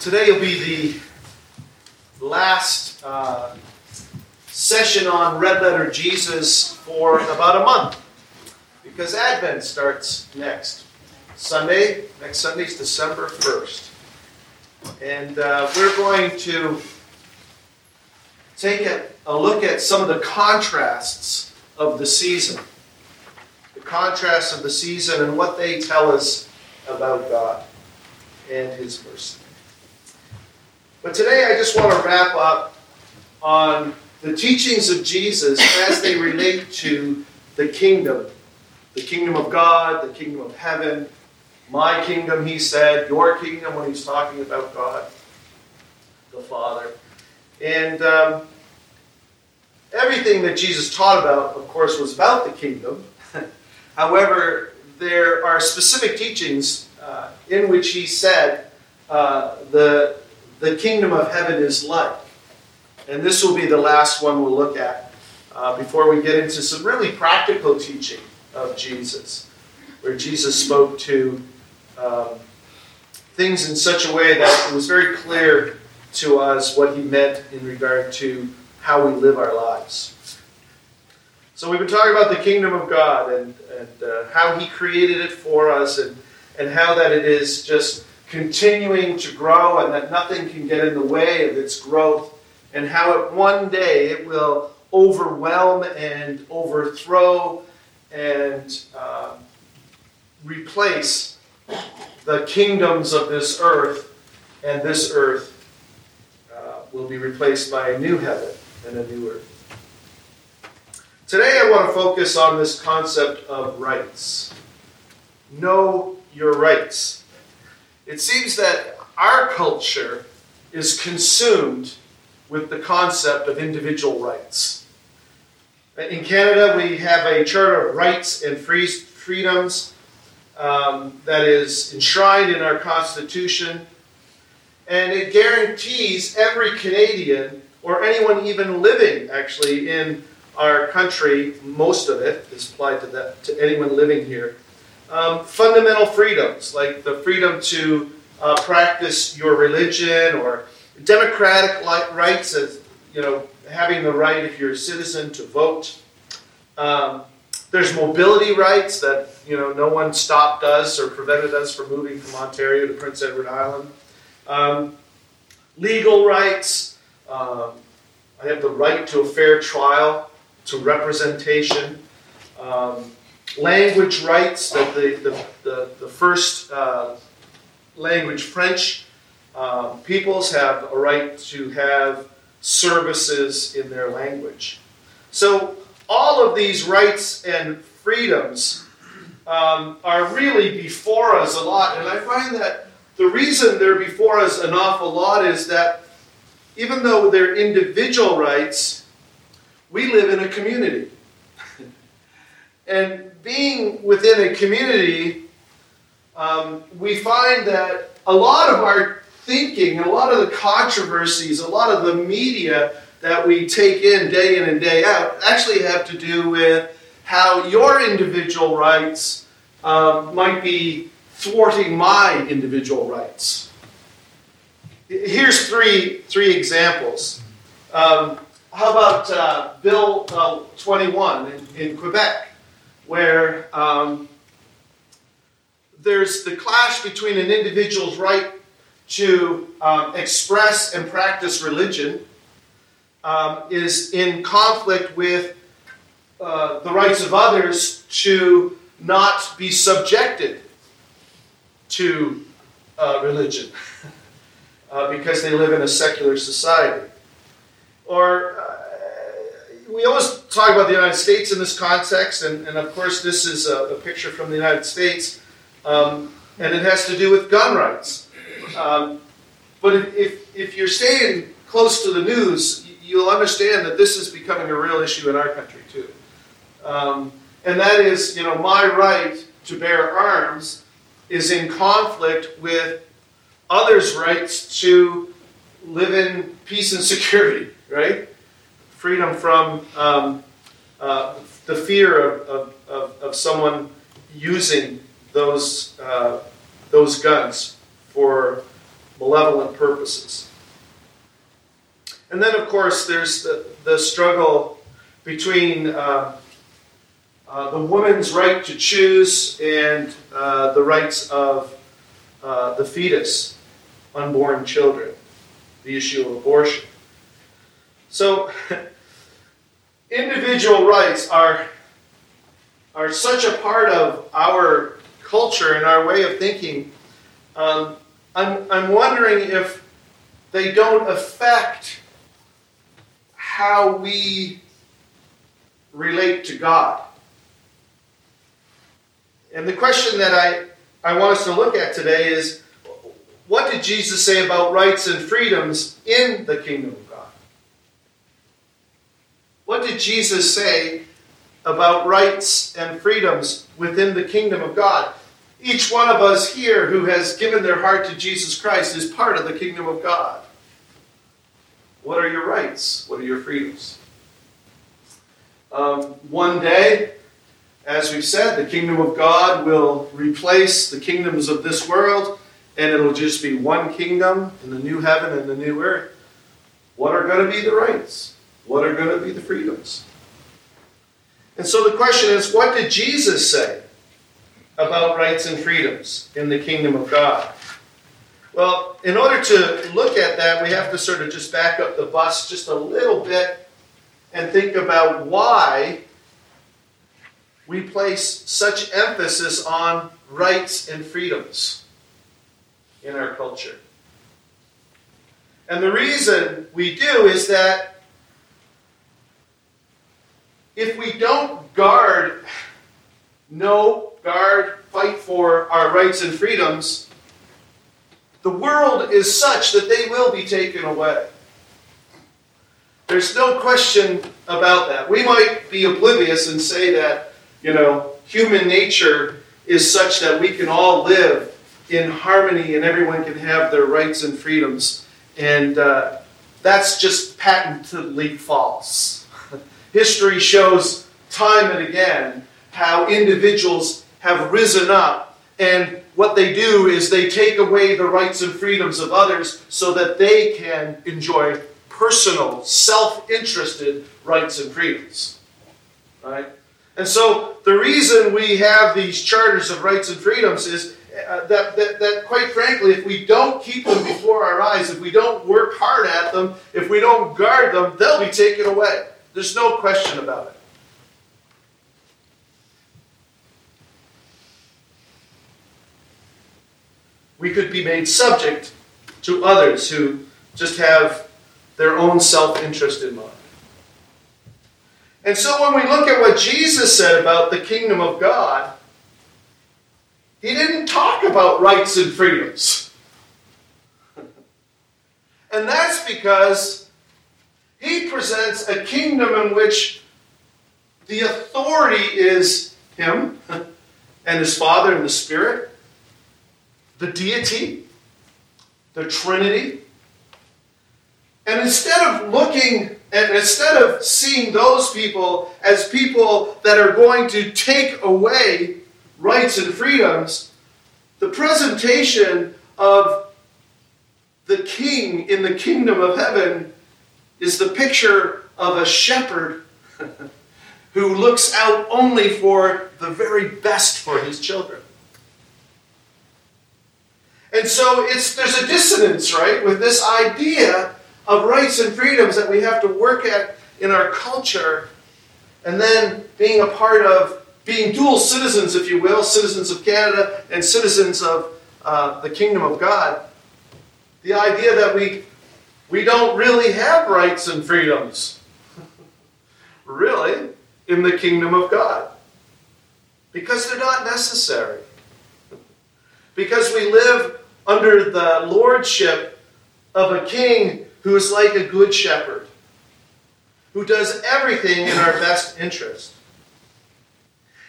Today will be the last uh, session on Red Letter Jesus for about a month because Advent starts next Sunday. Next Sunday is December 1st. And uh, we're going to take a, a look at some of the contrasts of the season. The contrasts of the season and what they tell us about God and His mercy. But today I just want to wrap up on the teachings of Jesus as they relate to the kingdom the kingdom of God, the kingdom of heaven. My kingdom, he said, your kingdom when he's talking about God, the Father. And um, everything that Jesus taught about, of course, was about the kingdom. However, there are specific teachings uh, in which he said uh, the the kingdom of heaven is like. And this will be the last one we'll look at uh, before we get into some really practical teaching of Jesus, where Jesus spoke to um, things in such a way that it was very clear to us what he meant in regard to how we live our lives. So we've been talking about the kingdom of God and, and uh, how he created it for us and, and how that it is just continuing to grow and that nothing can get in the way of its growth, and how it, one day it will overwhelm and overthrow and uh, replace the kingdoms of this earth, and this earth uh, will be replaced by a new heaven and a new earth. Today I want to focus on this concept of rights. Know your rights. It seems that our culture is consumed with the concept of individual rights. In Canada, we have a Charter of Rights and Freedoms um, that is enshrined in our Constitution, and it guarantees every Canadian, or anyone even living actually in our country, most of it is applied to, that, to anyone living here, um, fundamental freedoms, like the freedom to uh, practice your religion or democratic rights, as you know, having the right if you're a citizen to vote. Um, there's mobility rights that you know no one stopped us or prevented us from moving from Ontario to Prince Edward Island. Um, legal rights. Um, I have the right to a fair trial, to representation. Um, language rights that the, the, the, the first uh, language French uh, peoples have a right to have services in their language. So all of these rights and freedoms um, are really before us a lot. And I find that the reason they're before us an awful lot is that even though they're individual rights, we live in a community. And being within a community, um, we find that a lot of our thinking, a lot of the controversies, a lot of the media that we take in day in and day out actually have to do with how your individual rights um, might be thwarting my individual rights. Here's three, three examples. Um, how about uh, Bill uh, 21 in, in Quebec? Where um, there's the clash between an individual's right to um, express and practice religion um, is in conflict with uh, the rights of others to not be subjected to uh, religion uh, because they live in a secular society. Or uh, we always talk about the United States in this context, and, and of course, this is a, a picture from the United States, um, and it has to do with gun rights. Um, but if, if you're staying close to the news, you'll understand that this is becoming a real issue in our country, too. Um, and that is, you know, my right to bear arms is in conflict with others' rights to live in peace and security, right? Freedom from um, uh, the fear of, of, of, of, someone using those, uh, those guns for malevolent purposes. And then, of course, there's the, the struggle between uh, uh, the woman's right to choose and uh, the rights of uh, the fetus, unborn children, the issue of abortion. So, individual rights are, are such a part of our culture and our way of thinking. Um, I'm, I'm wondering if they don't affect how we relate to God. And the question that I, I want us to look at today is what did Jesus say about rights and freedoms in the kingdom? What did Jesus say about rights and freedoms within the kingdom of God? Each one of us here who has given their heart to Jesus Christ is part of the kingdom of God. What are your rights? What are your freedoms? Um, one day, as we've said, the kingdom of God will replace the kingdoms of this world, and it'll just be one kingdom in the new heaven and the new earth. What are going to be the rights? What are going to be the freedoms? And so the question is what did Jesus say about rights and freedoms in the kingdom of God? Well, in order to look at that, we have to sort of just back up the bus just a little bit and think about why we place such emphasis on rights and freedoms in our culture. And the reason we do is that if we don't guard, know, guard, fight for our rights and freedoms, the world is such that they will be taken away. There's no question about that. We might be oblivious and say that, you know, human nature is such that we can all live in harmony and everyone can have their rights and freedoms. And uh, that's just patently false. History shows time and again how individuals have risen up and what they do is they take away the rights and freedoms of others so that they can enjoy personal, self-interested rights and freedoms. Right? And so the reason we have these charters of rights and freedoms is uh, that, that, that, quite frankly, if we don't keep them before our eyes, if we don't work hard at them, if we don't guard them, they'll be taken away. There's no question about it. we could be made subject to others who just have their own self interest in mind. And so when we look at what Jesus said about the kingdom of God, he didn't talk about rights and freedoms. and that's because he presents a kingdom in which the authority is him and his Father and the Spirit the deity, the Trinity. And instead of looking and instead of seeing those people as people that are going to take away rights and freedoms, the presentation of the king in the kingdom of heaven is the picture of a shepherd who looks out only for the very best for his children. And so it's there's a dissonance, right, with this idea of rights and freedoms that we have to work at in our culture, and then being a part of being dual citizens, if you will, citizens of Canada and citizens of uh, the kingdom of God. The idea that we we don't really have rights and freedoms, really, in the kingdom of God, because they're not necessary. Because we live under the lordship of a king who is like a good shepherd, who does everything in our best interest.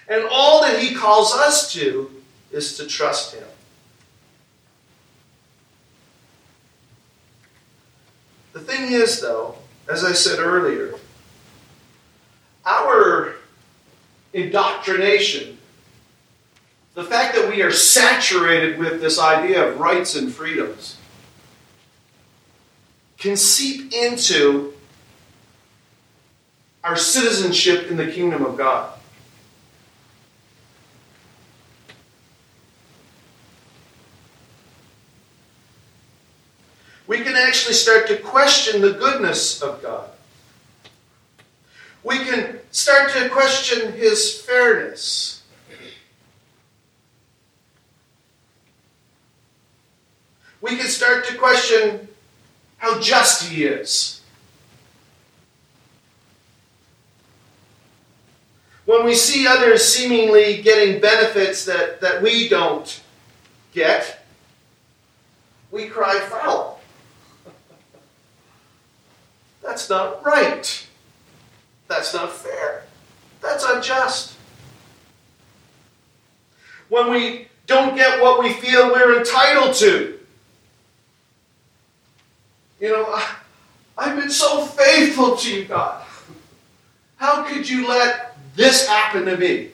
And all that he calls us to is to trust him. Thing is, though, as I said earlier, our indoctrination the fact that we are saturated with this idea of rights and freedoms can seep into our citizenship in the kingdom of God. We can actually start to question the goodness of God. We can start to question his fairness. We can start to question how just he is. When we see others seemingly getting benefits that, that we don't get, we cry foul. That's not right. That's not fair. That's unjust. When we don't get what we feel we're entitled to, you know, I, I've been so faithful to you, God. How could you let this happen to me?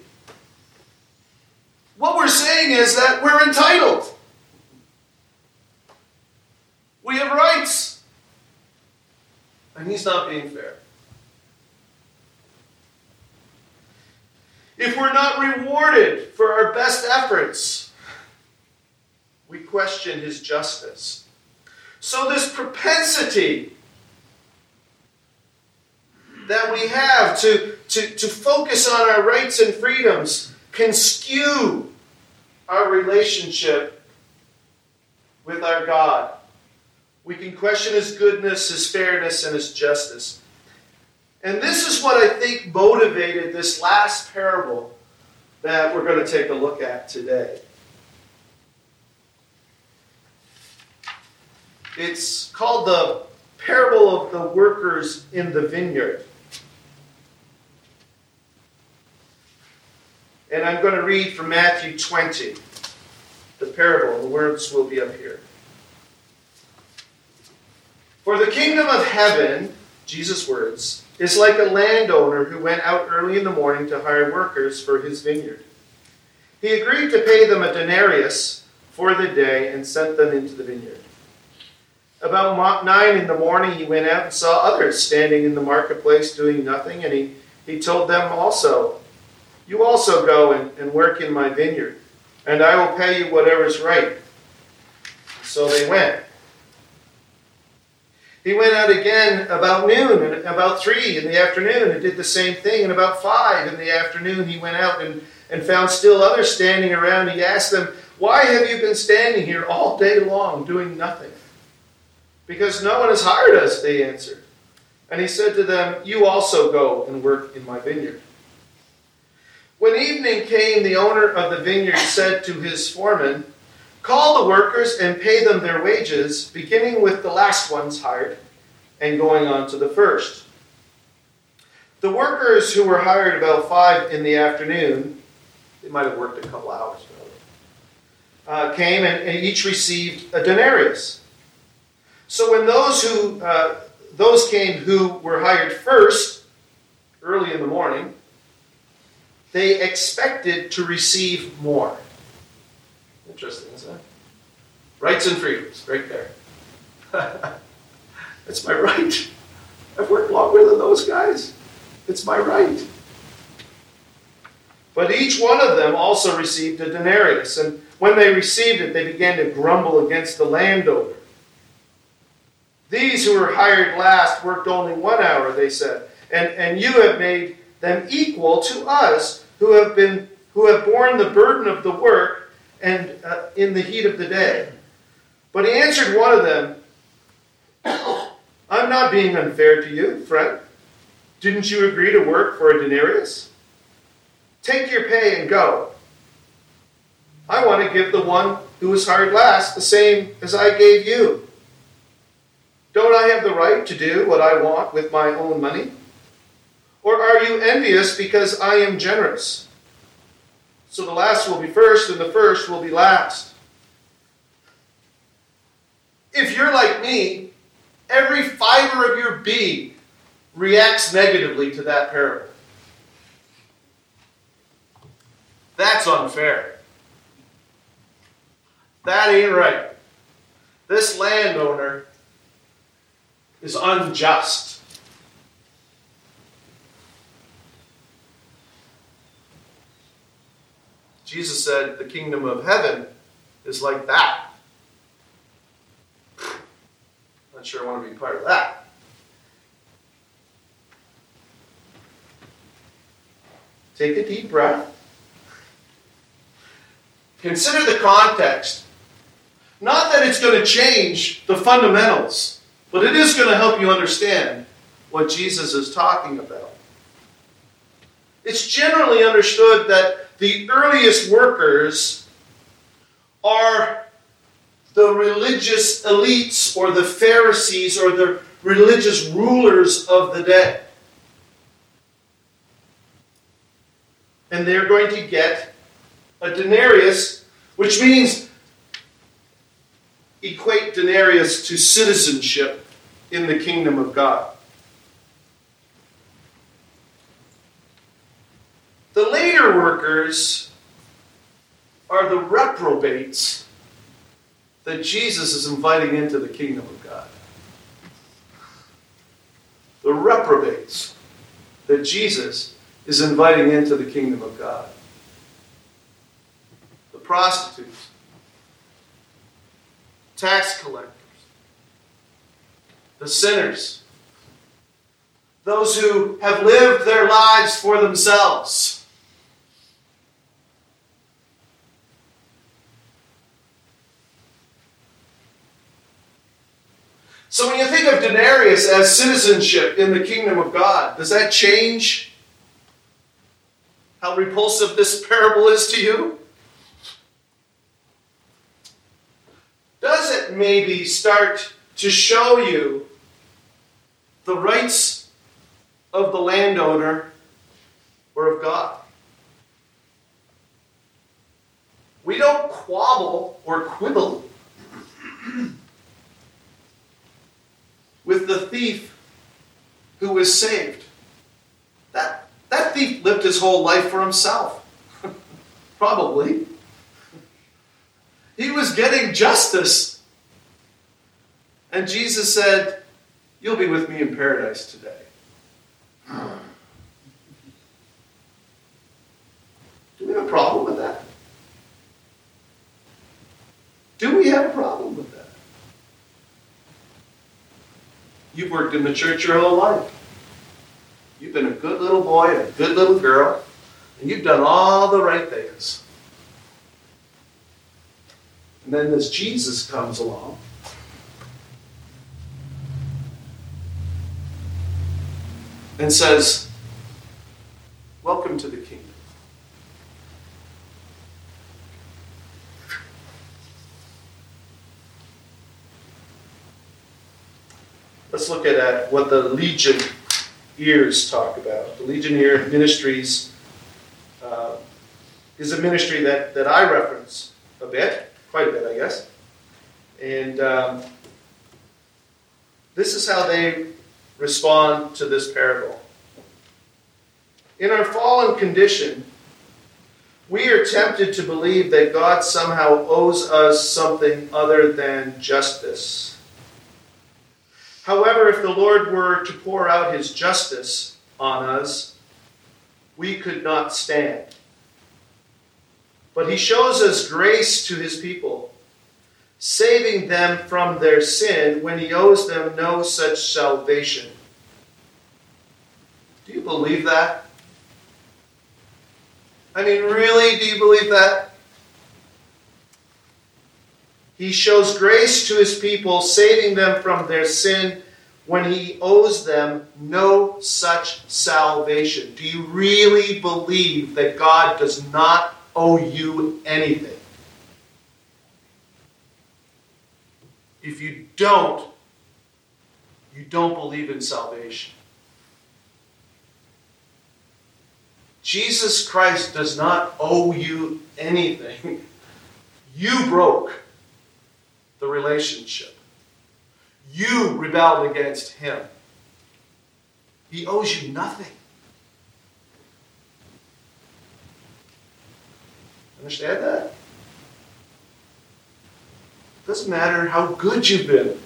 What we're saying is that we're entitled. We have rights. And He's not being fair. If we're not rewarded for our best efforts, we question His justice. So, this propensity that we have to, to, to focus on our rights and freedoms can skew our relationship with our God. We can question His goodness, His fairness, and His justice. And this is what I think motivated this last parable that we're going to take a look at today. It's called the parable of the workers in the vineyard. And I'm going to read from Matthew 20, the parable. The words will be up here. For the kingdom of heaven, Jesus' words, is like a landowner who went out early in the morning to hire workers for his vineyard. He agreed to pay them a denarius for the day and sent them into the vineyard. About nine in the morning, he went out and saw others standing in the marketplace doing nothing, and he, he told them also, You also go and, and work in my vineyard, and I will pay you whatever is right. So they went. He went out again about noon and about three in the afternoon and did the same thing. And about five in the afternoon, he went out and, and found still others standing around. He asked them, Why have you been standing here all day long doing nothing? Because no one has hired us, they answered. And he said to them, You also go and work in my vineyard. When evening came, the owner of the vineyard said to his foreman, Call the workers and pay them their wages, beginning with the last ones hired and going on to the first. The workers who were hired about five in the afternoon, they might have worked a couple hours, uh, came and, and each received a denarius. So when those who uh, those came who were hired first, early in the morning, they expected to receive more. Interesting, isn't it? Rights and freedoms, right there. That's my right. I've worked longer than those guys. It's my right. But each one of them also received a denarius, and when they received it, they began to grumble against the landowner. These who were hired last worked only one hour, they said, and, and you have made them equal to us who have been who have borne the burden of the work and uh, in the heat of the day. But he answered one of them, I'm not being unfair to you, friend. Didn't you agree to work for a denarius? Take your pay and go. I want to give the one who was hired last the same as I gave you. Don't I have the right to do what I want with my own money? Or are you envious because I am generous? So the last will be first, and the first will be last. If you're like me, every fiber of your being reacts negatively to that parable. That's unfair. That ain't right. This landowner is unjust. Jesus said the kingdom of heaven is like that. Not sure I want to be part of that. Take a deep breath. Consider the context. Not that it's going to change the fundamentals, but it is going to help you understand what Jesus is talking about. It's generally understood that the earliest workers are the religious elites or the Pharisees or the religious rulers of the day. And they're going to get a denarius, which means equate denarius to citizenship in the kingdom of God. The later workers are the reprobates that Jesus is inviting into the kingdom of God. The reprobates that Jesus is inviting into the kingdom of God. The prostitutes, tax collectors, the sinners, those who have lived their lives for themselves So when you think of denarius as citizenship in the kingdom of God, does that change how repulsive this parable is to you? Does it maybe start to show you the rights of the landowner or of God? We don't quabble or quibble with the thief who was saved. That, that thief lived his whole life for himself. Probably. He was getting justice. And Jesus said, You'll be with me in paradise today. Do we have a problem with that? Do we have a problem with that? You've worked in the church your whole life. You've been a good little boy and a good little girl, and you've done all the right things. And then this Jesus comes along. And says, Welcome to the kingdom. let's look at, at what the Legion ears talk about. The Ligonier Ministries uh, is a ministry that, that I reference a bit, quite a bit, I guess. And um, this is how they respond to this parable. In our fallen condition, we are tempted to believe that God somehow owes us something other than justice. However, if the Lord were to pour out his justice on us, we could not stand. But he shows us grace to his people, saving them from their sin when he owes them no such salvation. Do you believe that? I mean, really, do you believe that? He shows grace to his people, saving them from their sin when he owes them no such salvation. Do you really believe that God does not owe you anything? If you don't, you don't believe in salvation. Jesus Christ does not owe you anything. You broke the relationship. You rebelled against him. He owes you nothing. Understand that? It doesn't matter how good you've been.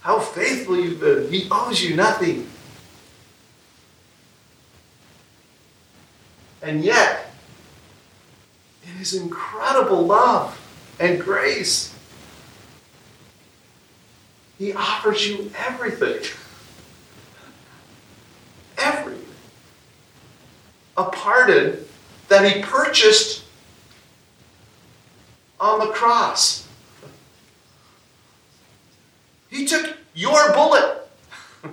how faithful you've been. He owes you nothing. And yet, in his incredible love and grace, he offers you everything. Everything. A pardon that he purchased on the cross. He took your bullet.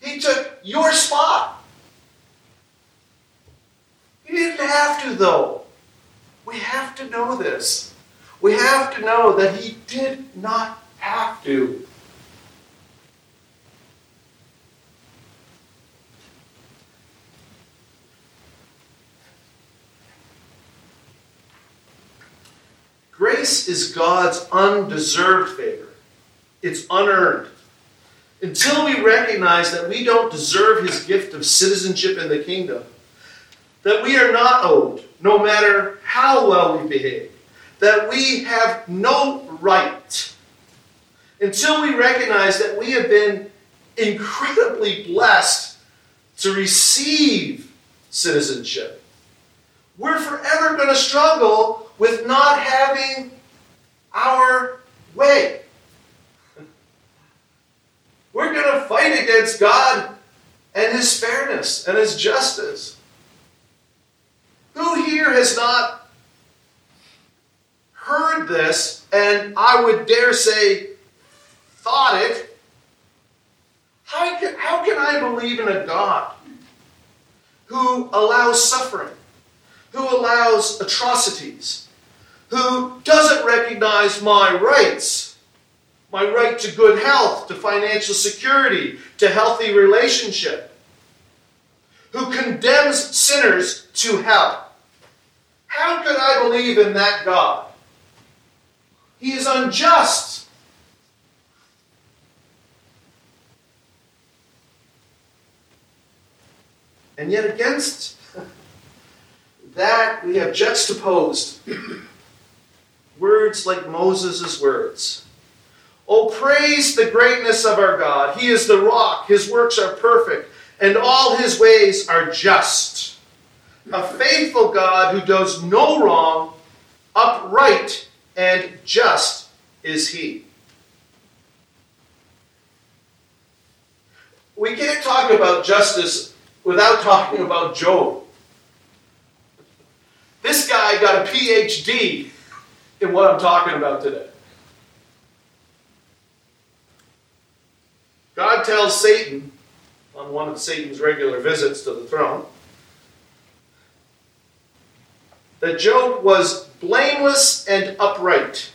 he took your spot. He didn't have to, though. We have to know this. We have to know that he did not have to. Grace is God's undeserved favor. It's unearned. Until we recognize that we don't deserve his gift of citizenship in the kingdom, that we are not owed, no matter how well we behave, that we have no right, until we recognize that we have been incredibly blessed to receive citizenship, we're forever going to struggle with not having our way. We're going to fight against God and His fairness and His justice. Who here has not heard this and I would dare say thought it? How can, how can I believe in a God who allows suffering, who allows atrocities, who doesn't recognize my rights, my right to good health, to financial security, to healthy relationship, who condemns sinners to hell. How could I believe in that God? He is unjust. And yet, against that, we have juxtaposed words like Moses' words. Oh, praise the greatness of our God. He is the rock, his works are perfect, and all his ways are just. A faithful God who does no wrong, upright and just is he. We can't talk about justice without talking about Job. This guy got a PhD in what I'm talking about today. God tells Satan on one of Satan's regular visits to the throne that Job was blameless and upright,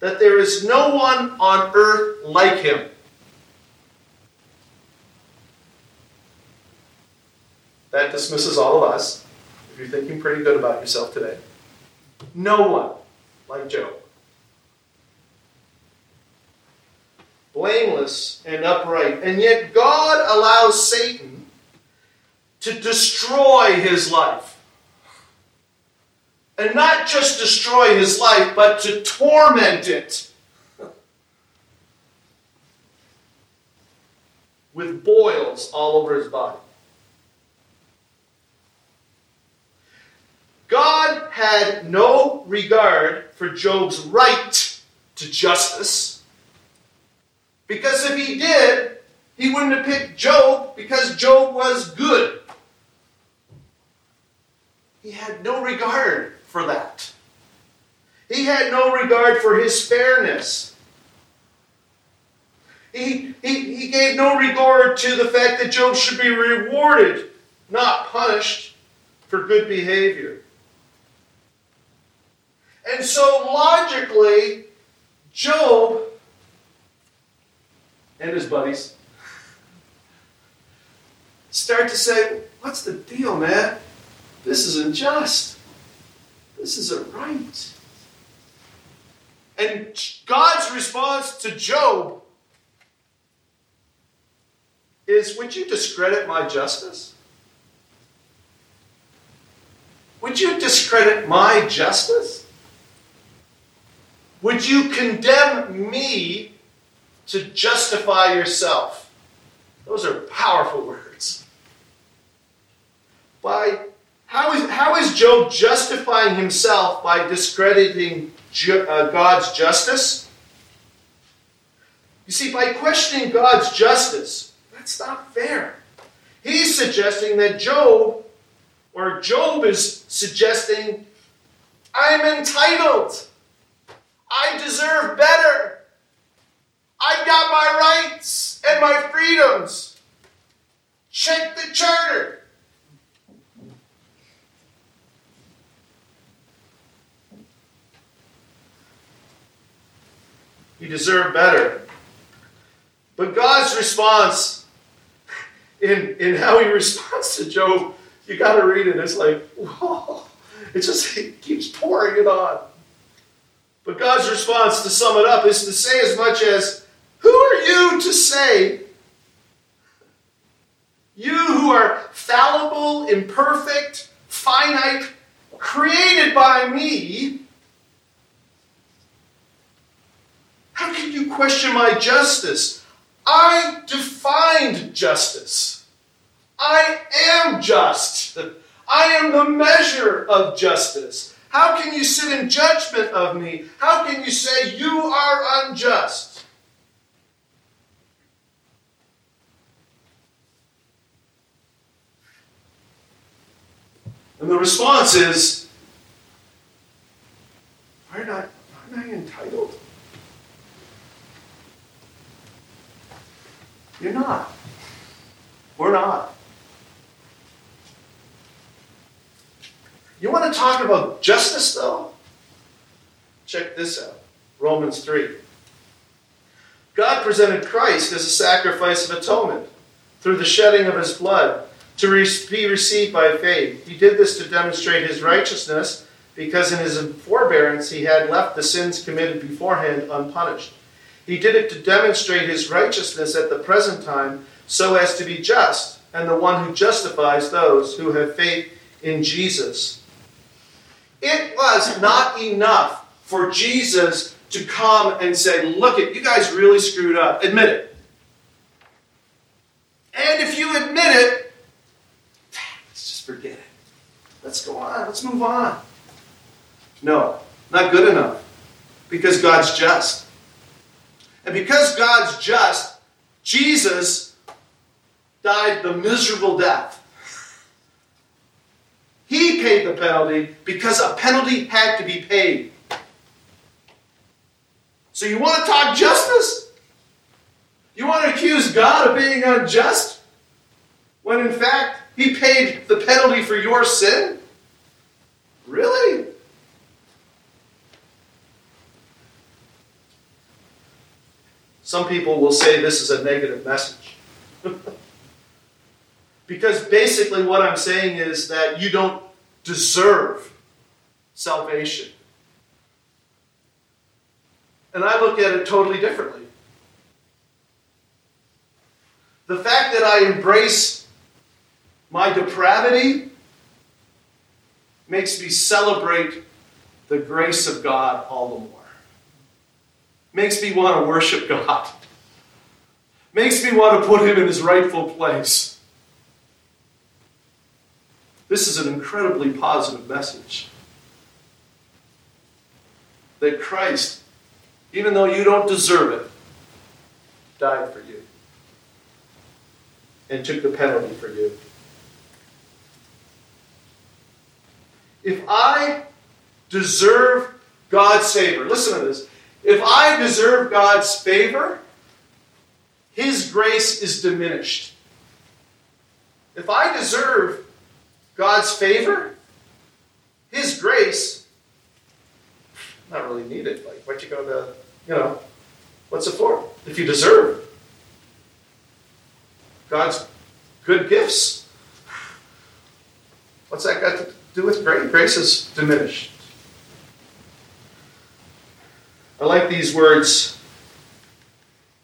that there is no one on earth like him. That dismisses all of us, if you're thinking pretty good about yourself today. No one like Job. Blameless and upright. And yet God allows Satan to destroy his life. And not just destroy his life, but to torment it. With boils all over his body. God had no regard for Job's right to justice. Because if he did, he wouldn't have picked Job because Job was good. He had no regard for that. He had no regard for his fairness. He, he, he gave no regard to the fact that Job should be rewarded, not punished, for good behavior. And so logically, Job and his buddies start to say, What's the deal, man? This isn't just. This is a right. And God's response to Job is Would you discredit my justice? Would you discredit my justice? Would you condemn me to justify yourself. Those are powerful words. By how is, how is Job justifying himself by discrediting uh, God's justice? You see, by questioning God's justice, that's not fair. He's suggesting that Job, or Job is suggesting, I'm entitled. I deserve better. I've got my rights and my freedoms. Check the charter. You deserve better. But God's response in, in how he responds to Job, you got to read it. It's like, whoa. It just it keeps pouring it on. But God's response, to sum it up, is to say as much as, Who are you to say? You who are fallible, imperfect, finite, created by me, how can you question my justice? I defined justice. I am just. I am the measure of justice. How can you sit in judgment of me? How can you say you are unjust? And the response is, aren't I, aren't I entitled? You're not. We're not. You want to talk about justice, though? Check this out Romans 3. God presented Christ as a sacrifice of atonement through the shedding of his blood to be received by faith. He did this to demonstrate his righteousness because in his forbearance he had left the sins committed beforehand unpunished. He did it to demonstrate his righteousness at the present time so as to be just and the one who justifies those who have faith in Jesus. It was not enough for Jesus to come and say, Look it, you guys really screwed up. Admit it. And if you admit it, let's just forget it. Let's go on. Let's move on. No, not good enough. Because God's just. And because God's just, Jesus died the miserable death he paid the penalty because a penalty had to be paid. So you want to talk justice? You want to accuse God of being unjust? When in fact, he paid the penalty for your sin? Really? Some people will say this is a negative message. because basically, what I'm saying is that you don't deserve salvation. And I look at it totally differently. The fact that I embrace my depravity makes me celebrate the grace of God all the more. Makes me want to worship God. Makes me want to put Him in His rightful place. This is an incredibly positive message. That Christ, even though you don't deserve it, died for you and took the penalty for you. If I deserve God's favor, listen to this. If I deserve God's favor, His grace is diminished. If I deserve God's favor, His grace, not really needed. Like, what you go to, you know, what's it for? If you deserve God's good gifts, what's that got to do with grace? Grace is diminished. I like these words.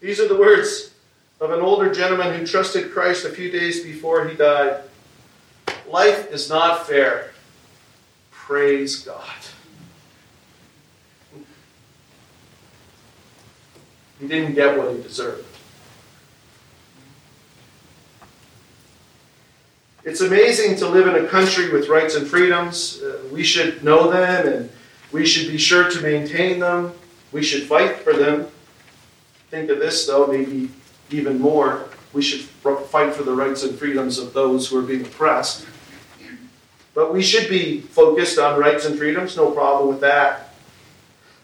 These are the words of an older gentleman who trusted Christ a few days before he died. Life is not fair. Praise God. He didn't get what he deserved. It's amazing to live in a country with rights and freedoms. Uh, we should know them and we should be sure to maintain them. We should fight for them. Think of this, though, maybe even more. We should fight for the rights and freedoms of those who are being oppressed. But we should be focused on rights and freedoms, no problem with that.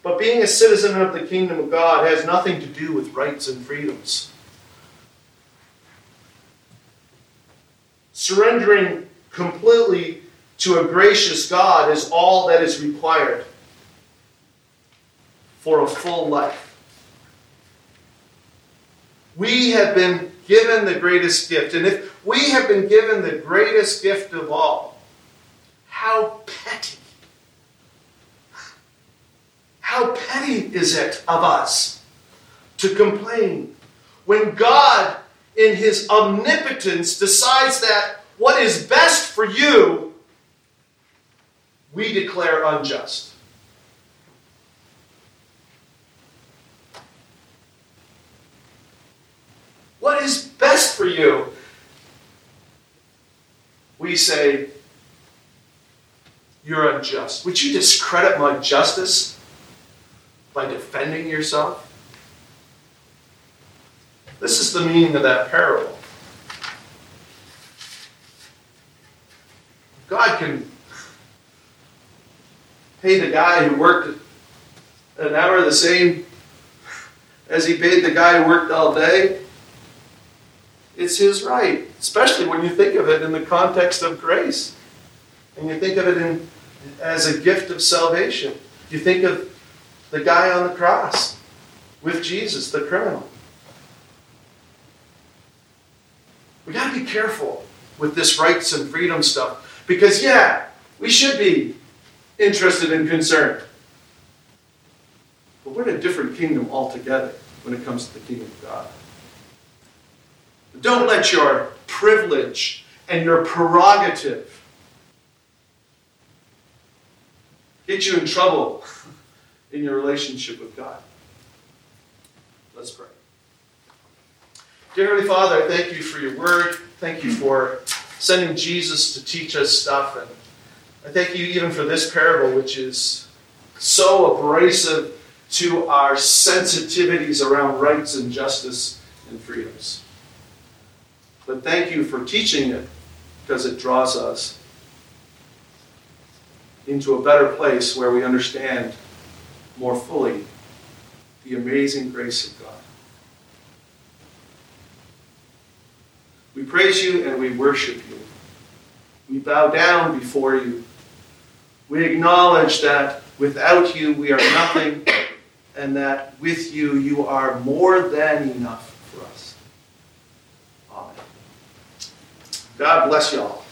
But being a citizen of the kingdom of God has nothing to do with rights and freedoms. Surrendering completely to a gracious God is all that is required for a full life. We have been given the greatest gift. And if we have been given the greatest gift of all, how petty, how petty is it of us to complain when God in his omnipotence decides that what is best for you, we declare unjust. What is best for you? We say, You're unjust. Would you discredit my justice by defending yourself? This is the meaning of that parable. God can pay the guy who worked an hour the same as he paid the guy who worked all day. It's his right, especially when you think of it in the context of grace. And you think of it in, as a gift of salvation. You think of the guy on the cross with Jesus, the criminal. We got to be careful with this rights and freedom stuff because, yeah, we should be interested and concerned. But we're in a different kingdom altogether when it comes to the kingdom of God. Don't let your privilege and your prerogative get you in trouble in your relationship with God. Let's pray. Dear Heavenly Father, I thank you for your word. Thank you for sending Jesus to teach us stuff. And I thank you even for this parable, which is so abrasive to our sensitivities around rights and justice and freedoms. But thank you for teaching it because it draws us into a better place where we understand more fully the amazing grace of God. We praise you and we worship you. We bow down before you. We acknowledge that without you we are nothing, and that with you you are more than enough for us. Amen. God bless you all.